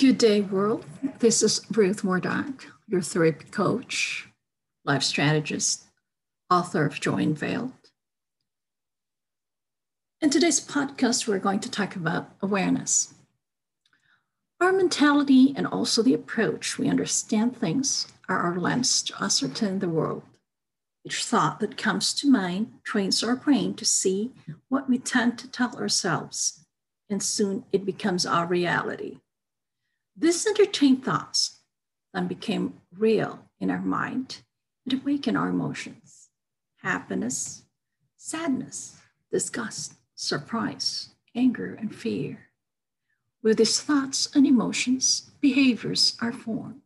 Good day, world. This is Ruth Murdoch, your therapy coach, life strategist, author of Joy Unveiled. In today's podcast, we're going to talk about awareness. Our mentality and also the approach we understand things are our lens to ascertain the world. Each thought that comes to mind trains our brain to see what we tend to tell ourselves, and soon it becomes our reality. These entertained thoughts then became real in our mind and awaken our emotions happiness, sadness, disgust, surprise, anger, and fear. With these thoughts and emotions, behaviors are formed.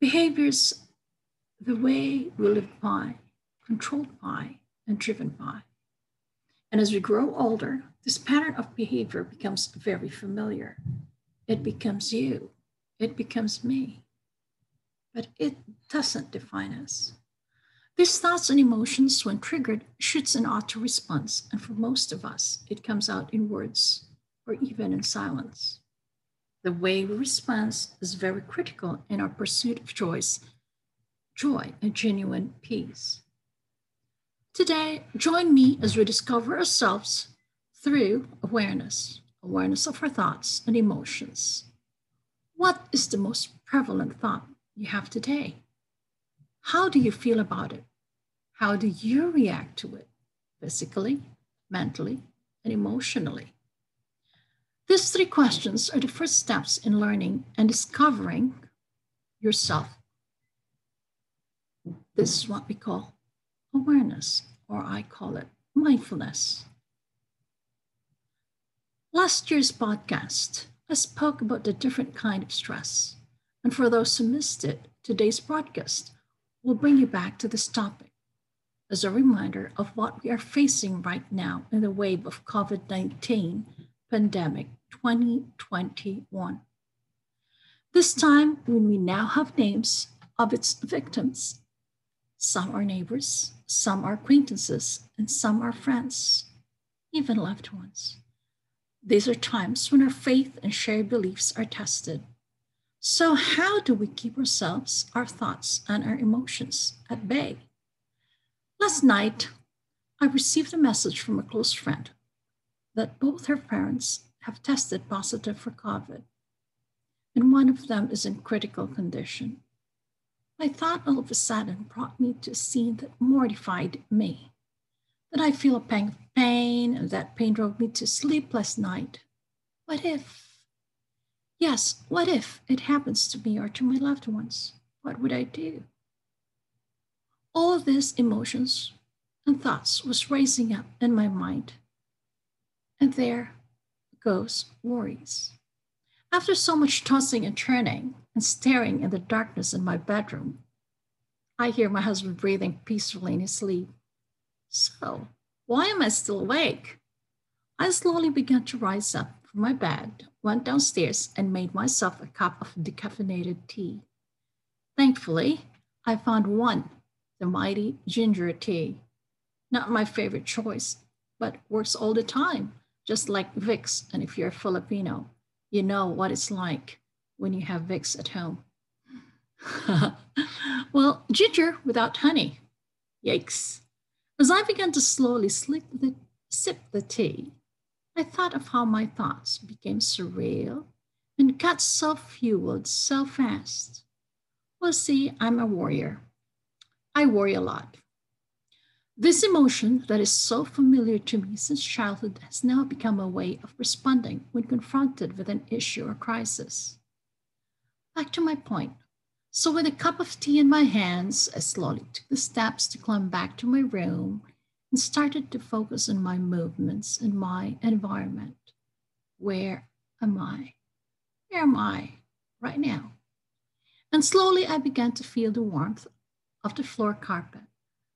Behaviors, the way we live by, controlled by, and driven by. And as we grow older, this pattern of behavior becomes very familiar it becomes you, it becomes me. But it doesn't define us. These thoughts and emotions, when triggered, shoots an auto response, and for most of us, it comes out in words or even in silence. The way we respond is very critical in our pursuit of choice, joy, and genuine peace. Today, join me as we discover ourselves through awareness awareness of our thoughts and emotions. What is the most prevalent thought you have today? How do you feel about it? How do you react to it physically, mentally, and emotionally? These three questions are the first steps in learning and discovering yourself. This is what we call awareness, or I call it mindfulness. Last year's podcast, I spoke about the different kind of stress. And for those who missed it, today's broadcast will bring you back to this topic as a reminder of what we are facing right now in the wave of COVID 19 pandemic 2021. This time, when we now have names of its victims, some are neighbors, some are acquaintances, and some are friends, even loved ones. These are times when our faith and shared beliefs are tested. So, how do we keep ourselves, our thoughts, and our emotions at bay? Last night, I received a message from a close friend that both her parents have tested positive for COVID, and one of them is in critical condition. My thought all of a sudden brought me to a scene that mortified me. That I feel a pang of pain, and that pain drove me to sleepless night. What if? Yes, what if it happens to me or to my loved ones? What would I do? All these emotions and thoughts was raising up in my mind. And there goes worries. After so much tossing and turning and staring in the darkness in my bedroom, I hear my husband breathing peacefully in his sleep. So, why am I still awake? I slowly began to rise up from my bed, went downstairs, and made myself a cup of decaffeinated tea. Thankfully, I found one, the mighty ginger tea. Not my favorite choice, but works all the time, just like Vicks. And if you're a Filipino, you know what it's like when you have Vicks at home. well, ginger without honey. Yikes. As I began to slowly the, sip the tea, I thought of how my thoughts became surreal and got so fueled so fast. Well, see, I'm a warrior. I worry a lot. This emotion that is so familiar to me since childhood has now become a way of responding when confronted with an issue or crisis. Back to my point. So, with a cup of tea in my hands, I slowly took the steps to climb back to my room and started to focus on my movements and my environment. Where am I? Where am I right now? And slowly I began to feel the warmth of the floor carpet,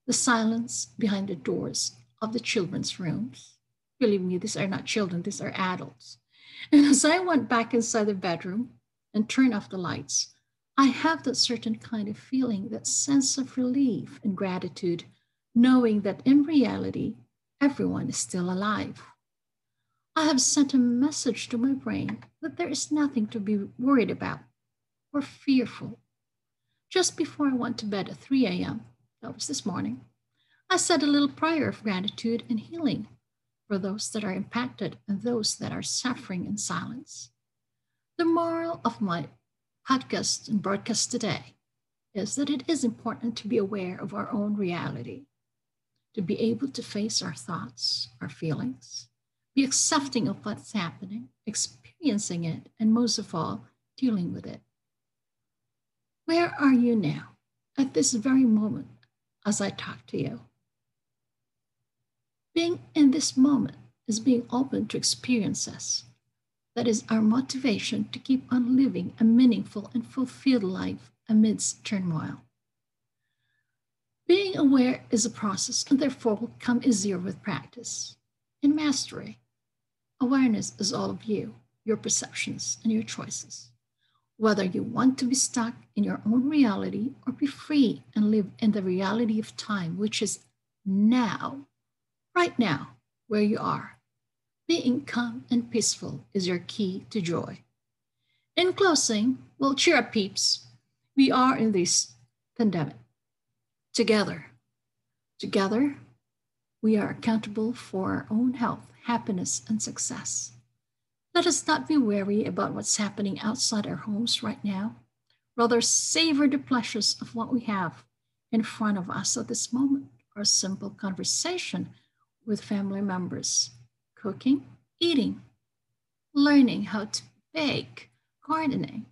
the silence behind the doors of the children's rooms. Believe me, these are not children, these are adults. And as I went back inside the bedroom and turned off the lights, I have that certain kind of feeling, that sense of relief and gratitude, knowing that in reality, everyone is still alive. I have sent a message to my brain that there is nothing to be worried about or fearful. Just before I went to bed at 3 a.m., that was this morning, I said a little prayer of gratitude and healing for those that are impacted and those that are suffering in silence. The moral of my podcast and broadcast today is that it is important to be aware of our own reality, to be able to face our thoughts, our feelings, be accepting of what's happening, experiencing it, and most of all, dealing with it. Where are you now at this very moment as I talk to you? Being in this moment is being open to experiences. That is our motivation to keep on living a meaningful and fulfilled life amidst turmoil. Being aware is a process and therefore will come easier with practice. In mastery, awareness is all of you, your perceptions, and your choices. Whether you want to be stuck in your own reality or be free and live in the reality of time, which is now, right now, where you are. Being calm and peaceful is your key to joy. In closing, well, cheer up, peeps. We are in this pandemic together. Together, we are accountable for our own health, happiness, and success. Let us not be wary about what's happening outside our homes right now. Rather, savor the pleasures of what we have in front of us at this moment our simple conversation with family members, cooking, eating, learning how to bake, gardening,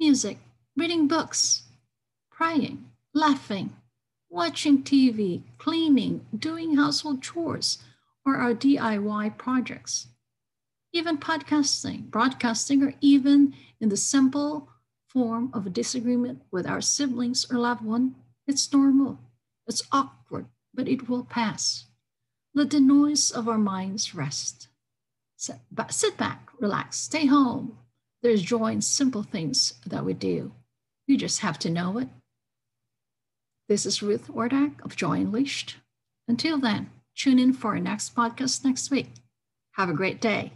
music, reading books, praying, laughing, watching TV, cleaning, doing household chores, or our DIY projects. Even podcasting, broadcasting, or even in the simple form of a disagreement with our siblings or loved one, it's normal. It's awkward, but it will pass. Let the noise of our minds rest. Sit back, relax, stay home. There's joy in simple things that we do. You just have to know it. This is Ruth Wardak of Joy Unleashed. Until then, tune in for our next podcast next week. Have a great day.